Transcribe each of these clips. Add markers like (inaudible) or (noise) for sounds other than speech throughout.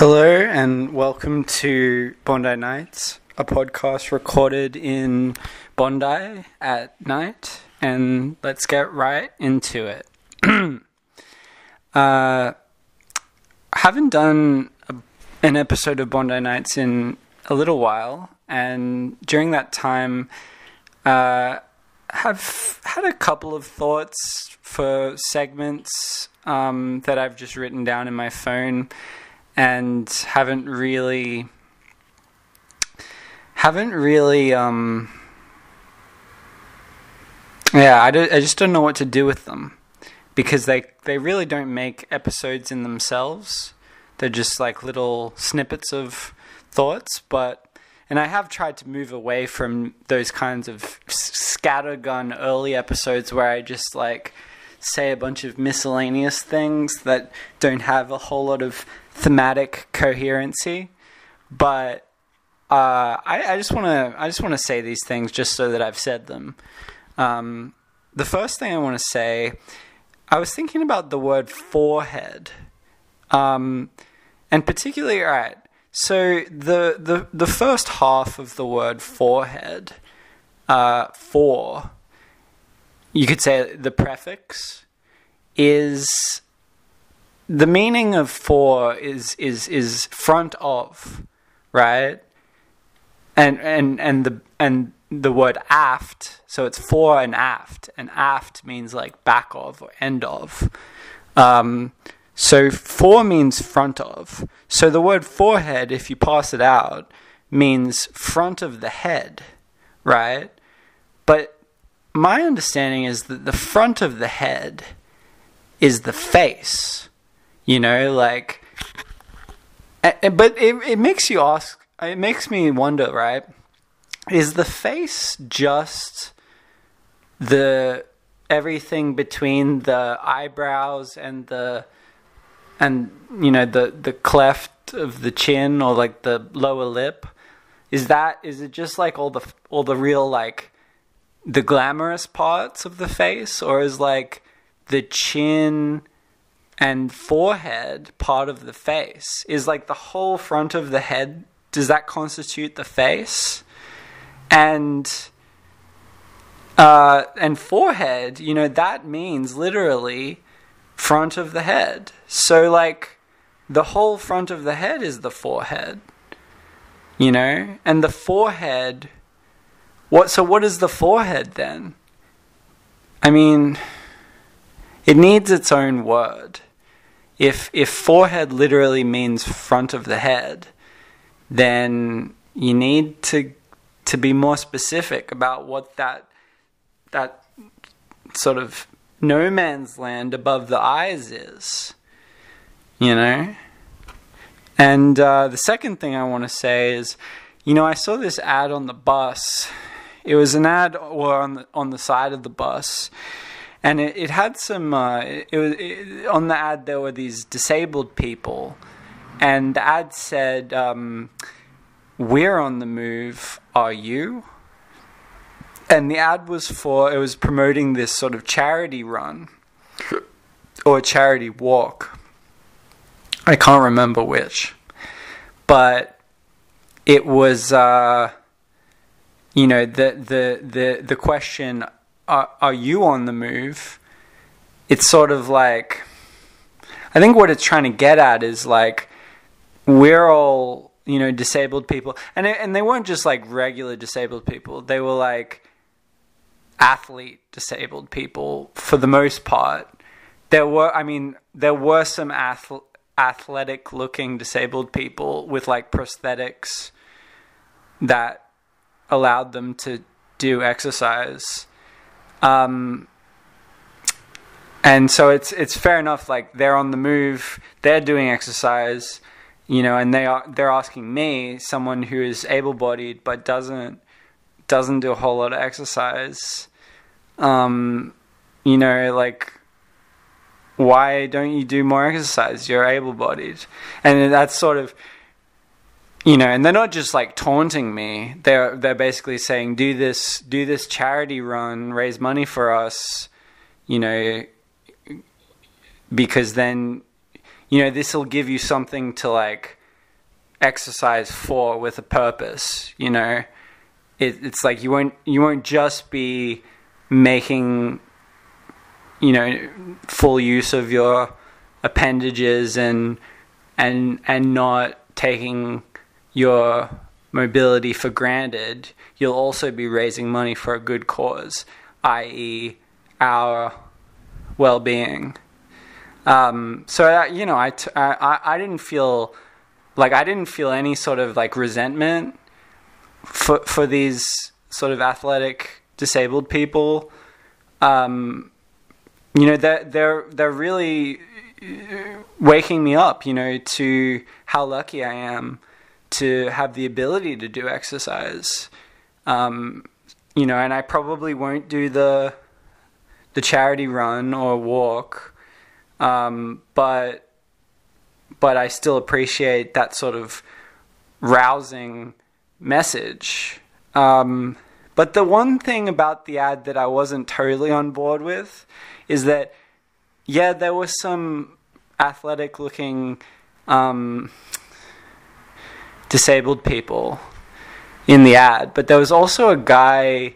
Hello and welcome to Bondi Nights, a podcast recorded in Bondi at night. And let's get right into it. (clears throat) uh, haven't done a, an episode of Bondi Nights in a little while, and during that time, uh, have had a couple of thoughts for segments um, that I've just written down in my phone and haven't really haven't really um yeah I, do, I just don't know what to do with them because they they really don't make episodes in themselves. They're just like little snippets of thoughts but and I have tried to move away from those kinds of scattergun early episodes where I just like say a bunch of miscellaneous things that don't have a whole lot of thematic coherency. But uh, I, I, just want to I just want to say these things just so that I've said them. Um, the first thing I want to say, I was thinking about the word forehead, um, and particularly, all right. So the the the first half of the word forehead, uh, for, you could say the prefix, is the meaning of for is is is front of, right? And and and the and the word aft, so it's fore and aft, and aft means like back of or end of. Um, so fore means front of. So the word forehead, if you pass it out, means front of the head, right? But my understanding is that the front of the head is the face. You know, like, but it it makes you ask. It makes me wonder, right? Is the face just the everything between the eyebrows and the and you know the the cleft of the chin or like the lower lip is that is it just like all the all the real like the glamorous parts of the face or is like the chin and forehead part of the face? Is like the whole front of the head does that constitute the face? And uh, and forehead you know that means literally front of the head. So like the whole front of the head is the forehead you know? And the forehead what so what is the forehead then i mean it needs its own word if if forehead literally means front of the head, then you need to to be more specific about what that that sort of no man's land above the eyes is. You know? And uh, the second thing I want to say is, you know, I saw this ad on the bus. It was an ad on the on the side of the bus and it, it had some. Uh, it was it, on the ad. There were these disabled people, and the ad said, um, "We're on the move. Are you?" And the ad was for. It was promoting this sort of charity run or charity walk. I can't remember which, but it was. Uh, you know the the the the question are, are you on the move? It's sort of like, I think what it's trying to get at is like, we're all, you know, disabled people. And, and they weren't just like regular disabled people, they were like athlete disabled people for the most part. There were, I mean, there were some ath- athletic looking disabled people with like prosthetics that allowed them to do exercise um, and so it's it's fair enough. Like they're on the move, they're doing exercise, you know, and they are they're asking me, someone who is able-bodied but doesn't doesn't do a whole lot of exercise, um, you know, like why don't you do more exercise? You're able-bodied, and that's sort of you know, and they're not just like taunting me. They're they're basically saying, "Do this, do this charity run, raise money for us," you know, because then, you know, this will give you something to like exercise for with a purpose. You know, it, it's like you won't you won't just be making you know full use of your appendages and and and not taking your mobility for granted, you'll also be raising money for a good cause, i.e., our well-being. Um, so uh, you know, I, t- I I didn't feel like I didn't feel any sort of like resentment for for these sort of athletic disabled people. Um, you know, they're they're they're really waking me up. You know, to how lucky I am to have the ability to do exercise. Um, you know, and I probably won't do the the charity run or walk, um, but but I still appreciate that sort of rousing message. Um, but the one thing about the ad that I wasn't totally on board with is that, yeah, there was some athletic looking um, disabled people in the ad, but there was also a guy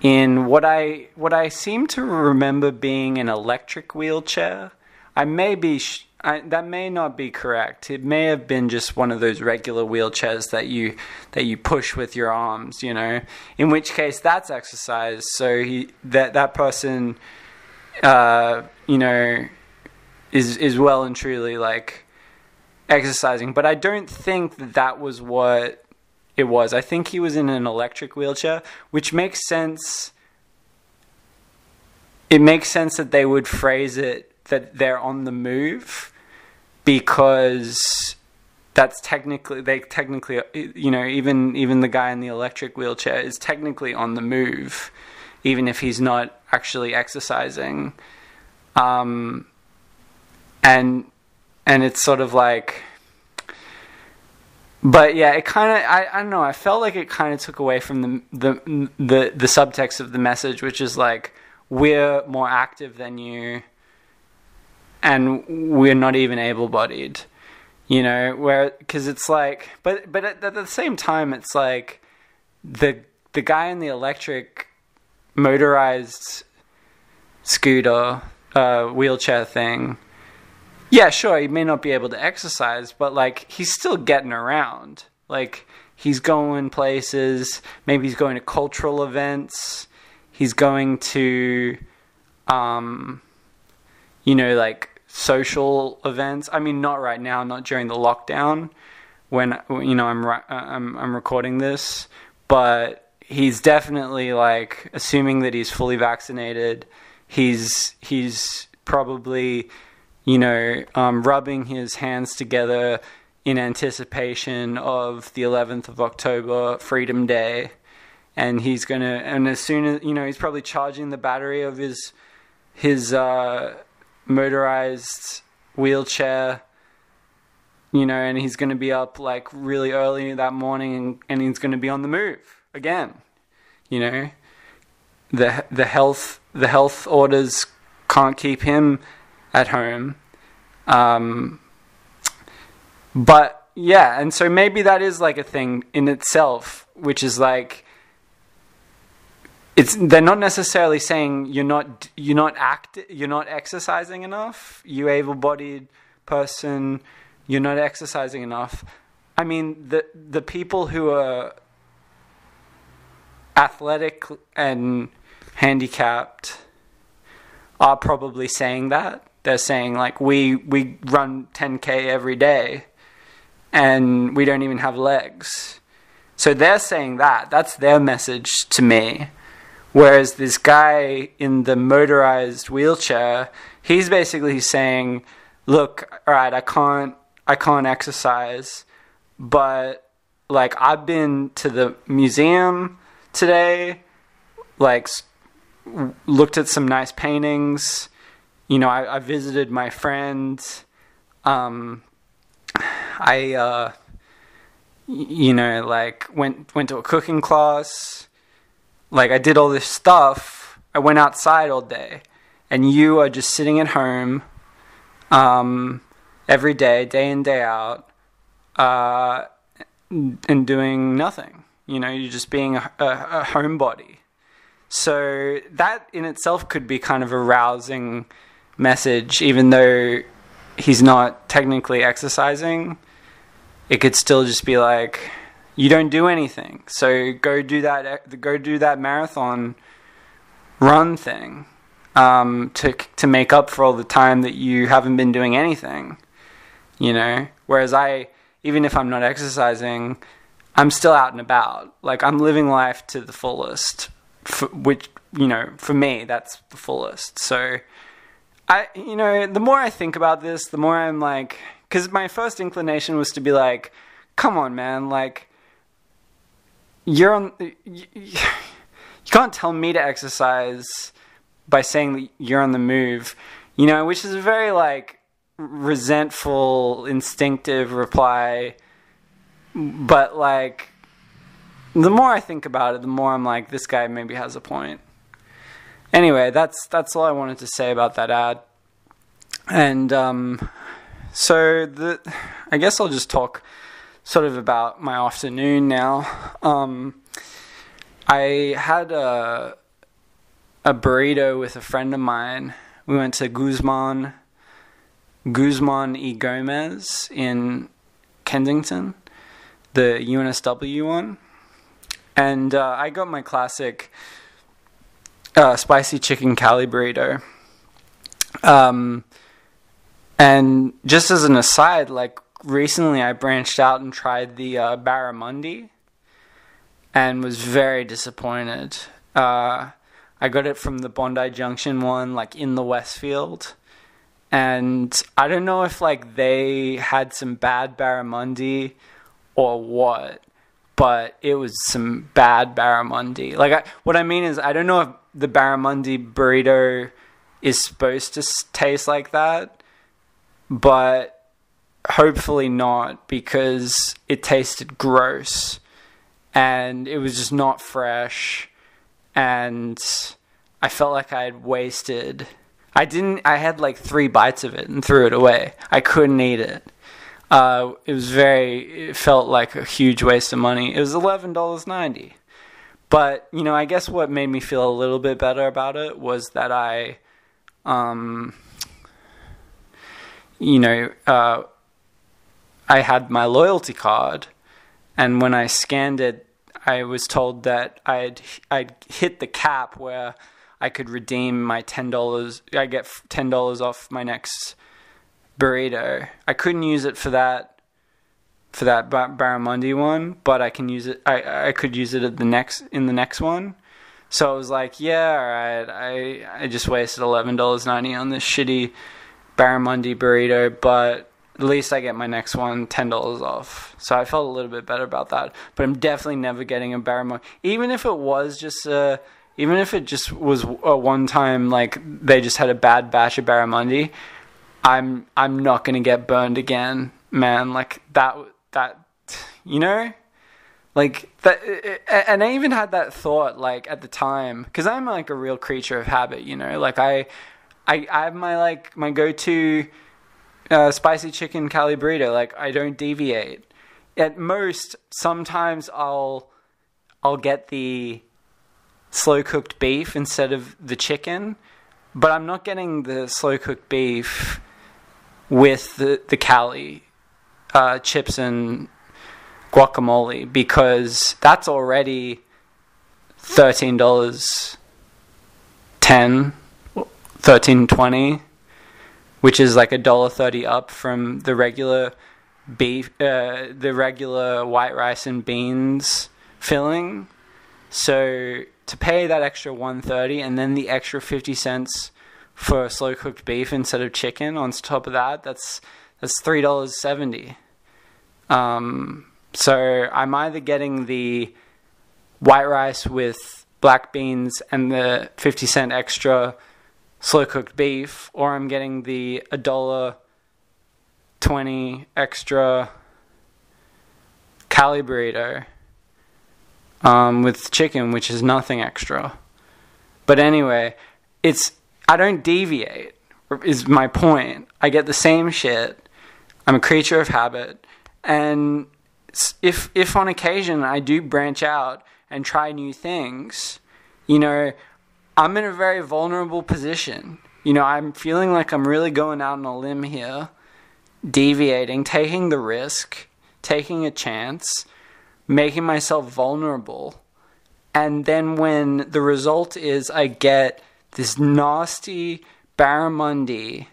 in what I what I seem to remember being an electric wheelchair. I may be sh- I, that may not be correct. It may have been just one of those regular wheelchairs that you that you push with your arms, you know. In which case, that's exercise. So he that that person, uh, you know, is is well and truly like exercising, but I don't think that that was what it was. I think he was in an electric wheelchair, which makes sense. It makes sense that they would phrase it that they're on the move because that's technically they technically you know even even the guy in the electric wheelchair is technically on the move even if he's not actually exercising um, and and it's sort of like but yeah it kind of I, I don't know i felt like it kind of took away from the, the the the subtext of the message which is like we're more active than you and we're not even able-bodied you know? Where because it's like but but at, at the same time it's like the the guy in the electric motorized scooter uh, wheelchair thing yeah, sure, he may not be able to exercise, but like he's still getting around. Like he's going places, maybe he's going to cultural events, he's going to um you know like social events. I mean not right now, not during the lockdown when you know I'm I'm I'm recording this, but he's definitely like assuming that he's fully vaccinated. He's he's probably you know, um, rubbing his hands together in anticipation of the 11th of October, Freedom Day. And he's gonna, and as soon as you know, he's probably charging the battery of his his uh, motorized wheelchair. You know, and he's gonna be up like really early that morning, and, and he's gonna be on the move again. You know, the the health the health orders can't keep him at home. Um, but yeah, and so maybe that is like a thing in itself, which is like it's they're not necessarily saying you're not you're not act you're not exercising enough. You able-bodied person, you're not exercising enough. I mean, the the people who are athletic and handicapped are probably saying that they're saying like we we run 10k every day and we don't even have legs. So they're saying that that's their message to me. Whereas this guy in the motorized wheelchair he's basically saying look all right i can't i can't exercise but like i've been to the museum today like looked at some nice paintings you know, I, I visited my friends. Um, I, uh, you know, like went went to a cooking class. Like I did all this stuff. I went outside all day, and you are just sitting at home, um, every day, day in day out, uh, and doing nothing. You know, you're just being a, a, a homebody. So that in itself could be kind of a rousing message, even though he's not technically exercising. It could still just be like, you don't do anything. So go do that. Go do that marathon run thing um, to to make up for all the time that you haven't been doing anything. You know, whereas I, even if I'm not exercising, I'm still out and about. Like I'm living life to the fullest, for, which you know, for me, that's the fullest. So, I, you know, the more I think about this, the more I'm like, because my first inclination was to be like, come on, man, like you're on. You, you can't tell me to exercise by saying that you're on the move, you know, which is a very like resentful, instinctive reply. But like, the more I think about it, the more I'm like, this guy maybe has a point. Anyway, that's that's all I wanted to say about that ad. And um, so the, I guess I'll just talk sort of about my afternoon now. Um, I had a a burrito with a friend of mine. We went to Guzman Guzman y Gomez in Kensington, the UNSW one, and uh, I got my classic uh, spicy chicken Cali burrito. Um, and just as an aside, like recently, I branched out and tried the uh, barramundi, and was very disappointed. Uh, I got it from the Bondi Junction one, like in the Westfield. And I don't know if like they had some bad barramundi or what, but it was some bad barramundi. Like I, what I mean is I don't know if the barramundi burrito is supposed to taste like that, but hopefully not because it tasted gross and it was just not fresh and I felt like I had wasted. I didn't. I had like three bites of it and threw it away. I couldn't eat it. Uh, it was very. It felt like a huge waste of money. It was eleven dollars ninety. But you know, I guess what made me feel a little bit better about it was that I, um, you know, uh, I had my loyalty card, and when I scanned it I was told that I'd I'd hit the cap where I could redeem my ten dollars. I get ten dollars off my next burrito. I couldn't use it for that for that Bar- Barramundi one, but I can use it. I I could use it at the next in the next one. So I was like, yeah, all right. I I just wasted eleven dollars ninety on this shitty Barramundi burrito, but at least I get my next one ten dollars off. So I felt a little bit better about that. But I'm definitely never getting a barramundi, even if it was just a, even if it just was a one time like they just had a bad batch of barramundi. I'm I'm not gonna get burned again, man. Like that that you know, like that. And I even had that thought like at the time because I'm like a real creature of habit, you know. Like I I I have my like my go to uh, spicy chicken Cali burrito. Like I don't deviate. At most, sometimes I'll I'll get the slow cooked beef instead of the chicken, but I'm not getting the slow cooked beef with the the Cali uh, chips and guacamole because that's already thirteen dollars ten, thirteen twenty which is like a dollar thirty up from the regular beef, uh, the regular white rice and beans filling. So to pay that extra one thirty and then the extra fifty cents for slow cooked beef instead of chicken on top of that, that's that's three dollars seventy. Um, so I'm either getting the white rice with black beans and the fifty cent extra slow cooked beef, or I'm getting the a dollar twenty extra Cali burrito um, with chicken, which is nothing extra. But anyway, it's I don't deviate. Is my point. I get the same shit. I'm a creature of habit, And if if on occasion I do branch out and try new things, you know, I'm in a very vulnerable position. You know, I'm feeling like I'm really going out on a limb here, deviating, taking the risk, taking a chance, making myself vulnerable. And then when the result is I get this nasty barramundi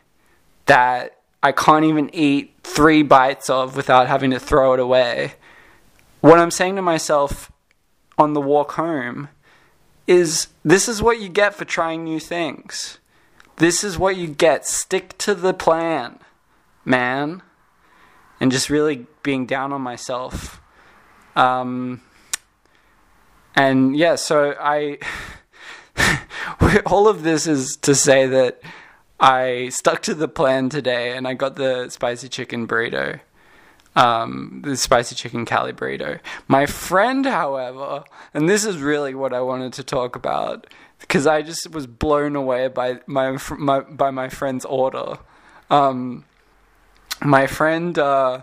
that I can't even eat three bites of without having to throw it away. What I'm saying to myself on the walk home is this is what you get for trying new things. This is what you get. Stick to the plan, man. And just really being down on myself. Um, and yeah, so I. (laughs) all of this is to say that I stuck to the plan today and I got the spicy chicken burrito. Um, the spicy chicken Cali burrito. My friend, however, and this is really what I wanted to talk about because I just was blown away by my, my by my friend's order. Um, my friend, uh,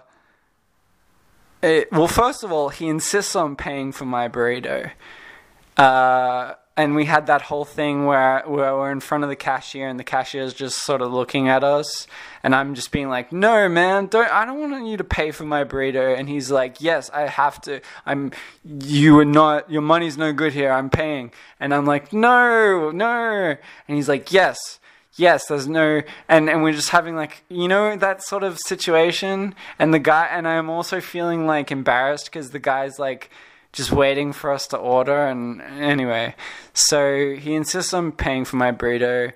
it, well, first of all, he insists on paying for my burrito. Uh, and we had that whole thing where, where we're in front of the cashier and the cashier is just sort of looking at us. And i'm just being like no man don't i don't want you to pay for my burrito. And he's like yes i have to. I'm you are not your money's no good here. I'm paying. And i'm like no no. And he's like yes yes there's no and and we're just having like you know that sort of situation. And the guy and i'm also feeling like embarrassed because the guy's like just waiting for us to order. And anyway, so he insists on paying for my burrito.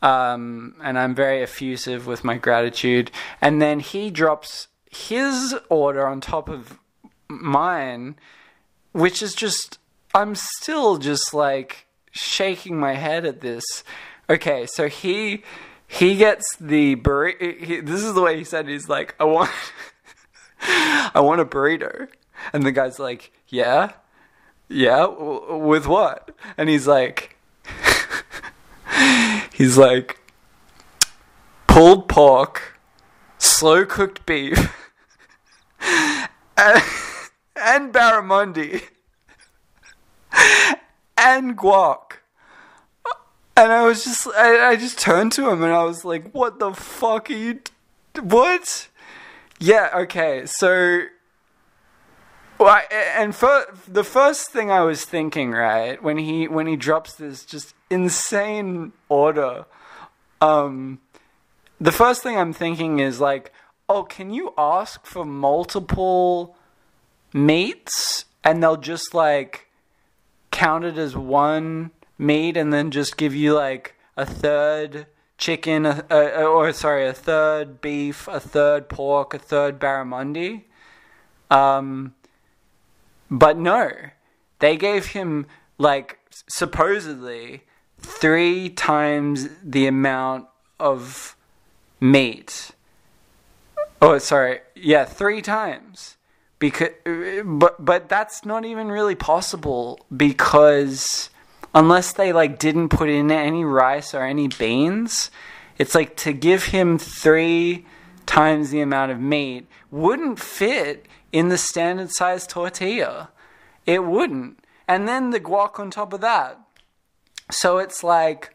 Um, and I'm very effusive with my gratitude. And then he drops his order on top of mine, which is just, I'm still just like shaking my head at this. Okay, so he he gets the burrito. This is the way he said. It. He's like, I want, (laughs) I want a burrito, and the guy's like, yeah, yeah, w- with what? And he's like, (laughs) he's like, pulled pork, slow cooked beef, and, (laughs) and barramundi, and guac. And I was just, I, I just turned to him and I was like, what the fuck are you, t- what? Yeah, okay, so well, I, and for, the first thing I was thinking, right, when he when he drops this just insane order, um, the first thing I'm thinking is like, oh, can you ask for multiple meats and they'll just like count it as one meat and then just give you like a third chicken, a, a, or sorry, a third beef, a third pork, a third barramundi. Um, but no, they gave him like supposedly three times the amount of meat. Oh, sorry. Yeah, three times. Because but but that's not even really possible because unless they like didn't put in any rice or any beans, it's like to give him 3 times the amount of meat wouldn't fit in the standard size tortilla. It wouldn't. And then the guac on top of that. So it's like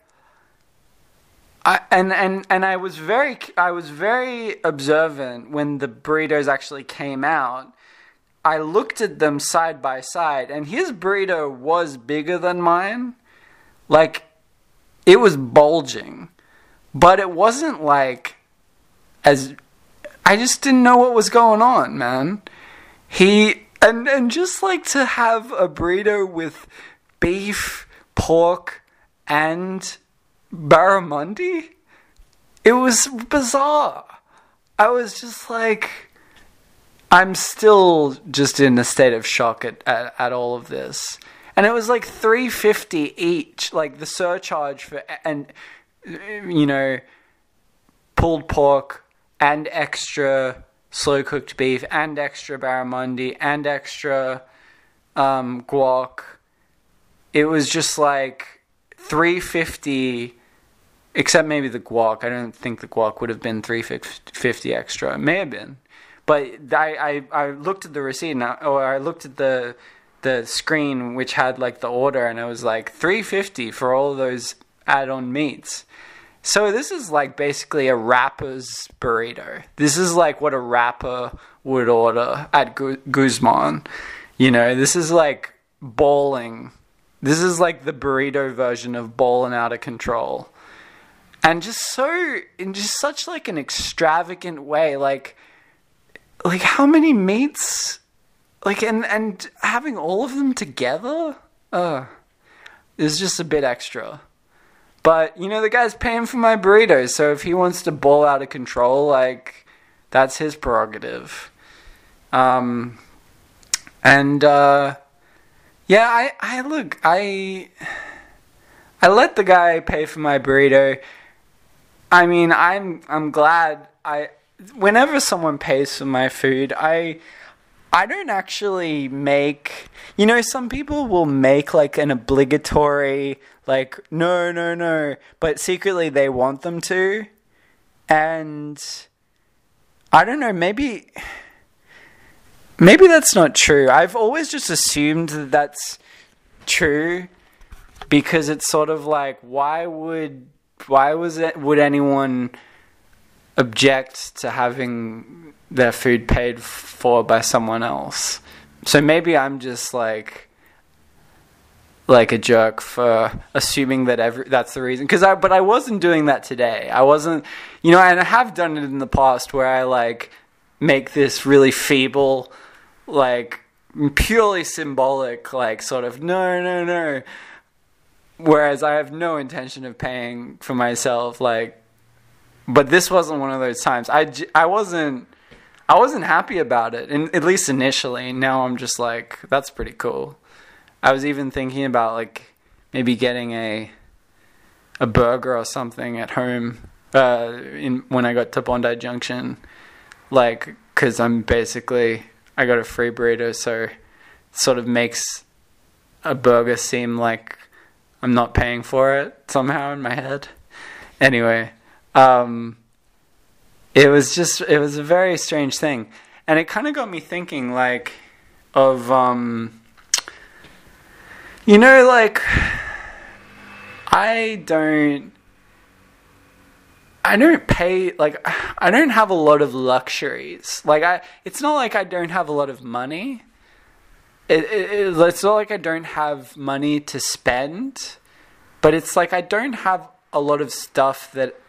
I, and and and I was very I was very observant when the burritos actually came out. I looked at them side by side and his burrito was bigger than mine. Like it was bulging. But it wasn't like as I just didn't know what was going on, man. He and and just like to have a burrito with beef, pork, and barramundi, it was bizarre. I was just like, I'm still just in a state of shock at, at, at all of this. And it was like three fifty each, like the surcharge for and you know pulled pork and extra slow cooked beef and extra barramundi and extra um, guac. It was just like 350 except maybe the guac. I don't think the guac would have been 350 extra. It may have been. but I, I, I looked at the receipt and I, or I looked at the the screen which had like the order and it was like 350 for all those add-on meats. So this is like basically a rapper's burrito. This is like what a rapper would order at Gu- Guzman. You know, this is like bowling. This is like the burrito version of bowling out of control. And just so in just such like an extravagant way, like like how many meats like and and having all of them together uh is just a bit extra. But you know the guy's paying for my burritos, so if he wants to bowl out of control, like that's his prerogative. Um, and uh, yeah, I I look I I let the guy pay for my burrito. I mean, I'm I'm glad I whenever someone pays for my food, I I don't actually make. You know, some people will make like an obligatory, like, no, no, no, but secretly they want them to. And I don't know, maybe. Maybe that's not true. I've always just assumed that that's true because it's sort of like, why would. Why was it. Would anyone object to having their food paid for by someone else. So maybe I'm just like like a jerk for assuming that every that's the reason cuz I but I wasn't doing that today. I wasn't you know and I have done it in the past where I like make this really feeble like purely symbolic like sort of no no no whereas I have no intention of paying for myself like but this wasn't one of those times. I, I wasn't I wasn't happy about it, and at least initially. Now I'm just like, that's pretty cool. I was even thinking about like maybe getting a a burger or something at home uh, in when I got to Bondi Junction, like because I'm basically I got a free burrito, so it sort of makes a burger seem like I'm not paying for it somehow in my head. Anyway, um, it was just it was a very strange thing, and it kind of got me thinking like of um, you know like I don't I don't pay like I don't have a lot of luxuries. Like I it's not like I don't have a lot of money. It, it, it's not like I don't have money to spend, but it's like I don't have a lot of stuff that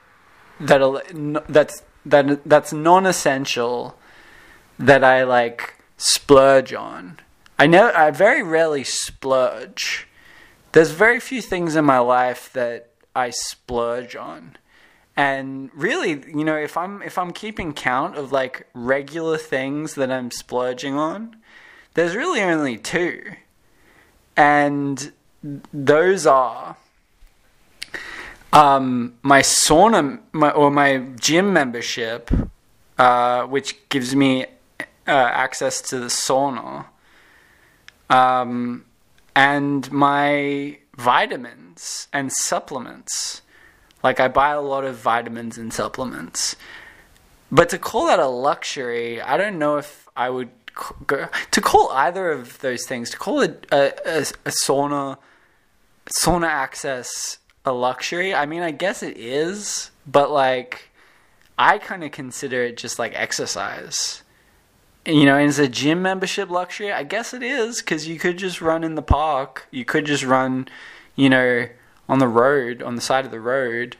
that that's that that's non-essential that I like splurge on. I know I very rarely splurge. There's very few things in my life that I splurge on. And really, you know, if I'm if I'm keeping count of like regular things that I'm splurging on, there's really only two. And those are um, my sauna my, or my gym membership, uh, which gives me uh, access to the sauna, um, and my vitamins and supplements. Like I buy a lot of vitamins and supplements, but to call that a luxury, I don't know if I would go to call either of those things. To call it a, a, a sauna, sauna access a luxury. I mean, I guess it is, but like I kind of consider it just like exercise. You know, is a gym membership luxury? I guess it is because you could just run in the park. You could just run, you know, on the road, on the side of the road.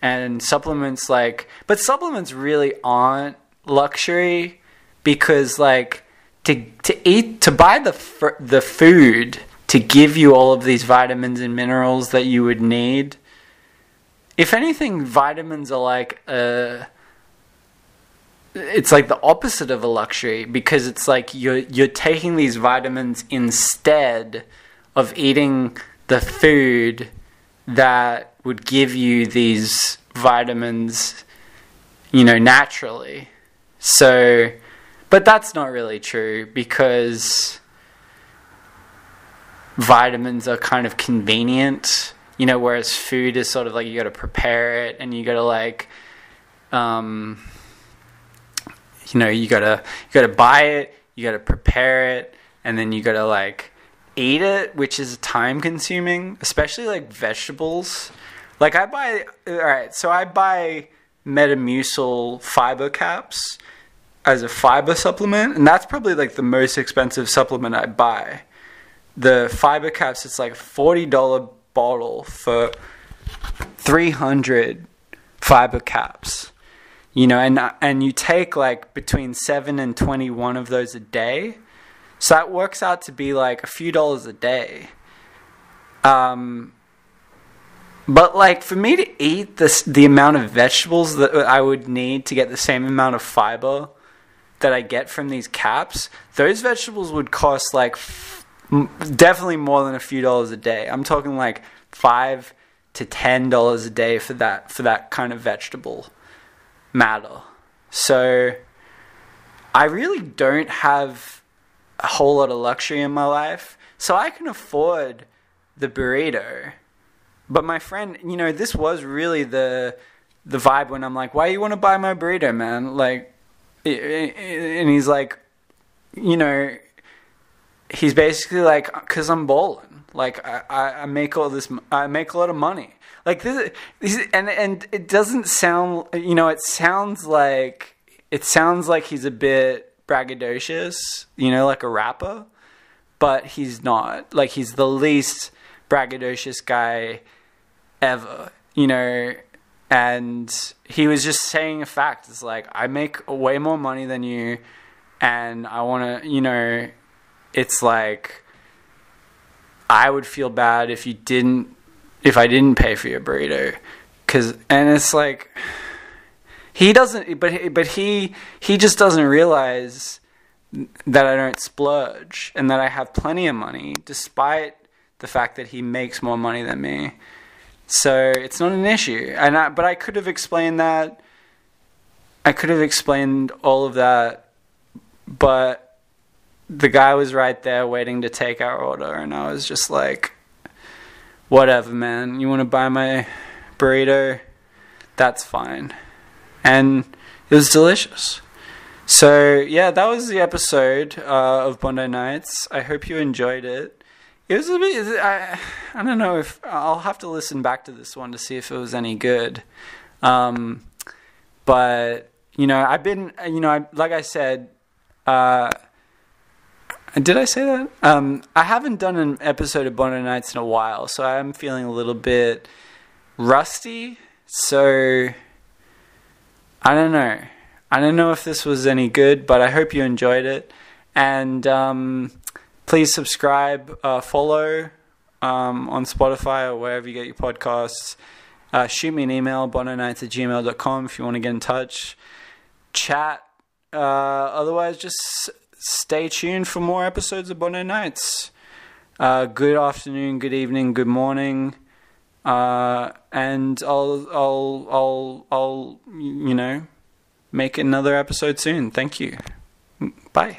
And supplements, like, but supplements really aren't luxury because, like, to to eat to buy the the food to give you all of these vitamins and minerals that you would need. If anything, vitamins are like a, it's like the opposite of a luxury because it's like you're you're taking these vitamins instead of eating the food that would give you these vitamins, you know, naturally. So, but that's not really true because vitamins are kind of convenient, you know, whereas food is sort of like you got to prepare it and you got to like, um, you know, you gotta you gotta buy it, you gotta prepare it, and then you gotta like eat it, which is time consuming, especially like vegetables. Like I buy, all right, so I buy Metamucil fiber caps as a fiber supplement, and that's probably like the most expensive supplement I buy. The fiber caps, it's like forty dollar bottle for three hundred fiber caps. You know, and and you take like between seven and twenty one of those a day, so that works out to be like a few dollars a day. Um, but like for me to eat this, the amount of vegetables that I would need to get the same amount of fiber that I get from these caps, those vegetables would cost like definitely more than a few dollars a day. I'm talking like five to ten dollars a day for that for that kind of vegetable matter. So I really don't have a whole lot of luxury in my life, so I can afford the burrito. But my friend, you know, this was really the the vibe when I'm like, "Why you want to buy my burrito, man?" Like and he's like, you know, he's basically like, because I'm bowling. Like I, I make all this, I make a lot of money. Like this, this, and and it doesn't sound, you know, it sounds like it sounds like he's a bit braggadocious, you know, like a rapper, but he's not. Like he's the least braggadocious guy ever, you know and he was just saying a fact. It's like I make way more money than you, and I want to, you know, it's like I would feel bad if you didn't, if I didn't pay for your burrito, because and it's like he doesn't, but but he he just doesn't realize that I don't splurge and that I have plenty of money, despite the fact that he makes more money than me. So it's not an issue. And I, but I could have explained that. I could have explained all of that, but the guy was right there waiting to take our order, and I was just like, "Whatever, man. You want to buy my burrito? That's fine." And it was delicious. So yeah, that was the episode uh, of Bondi Nights. I hope you enjoyed it. It was a bit. I, I don't know if I'll have to listen back to this one to see if it was any good. Um, but you know, I've been. You know, I, like I said. Uh, did I say that? Um, I haven't done an episode of Bondi Nights in a while, so I'm feeling a little bit rusty. So I don't know. I don't know if this was any good, but I hope you enjoyed it. And um, please subscribe, uh, follow um, on Spotify or wherever you get your podcasts. Uh, shoot me an email, bondinights at gmail.com if you want to get in touch. Chat. Uh, otherwise, just stay tuned for more episodes of Bondi Nights. Uh, good afternoon, good evening, good morning. Uh, and I'll, I'll, I'll, I'll, you know, make another episode soon. Thank you. Bye.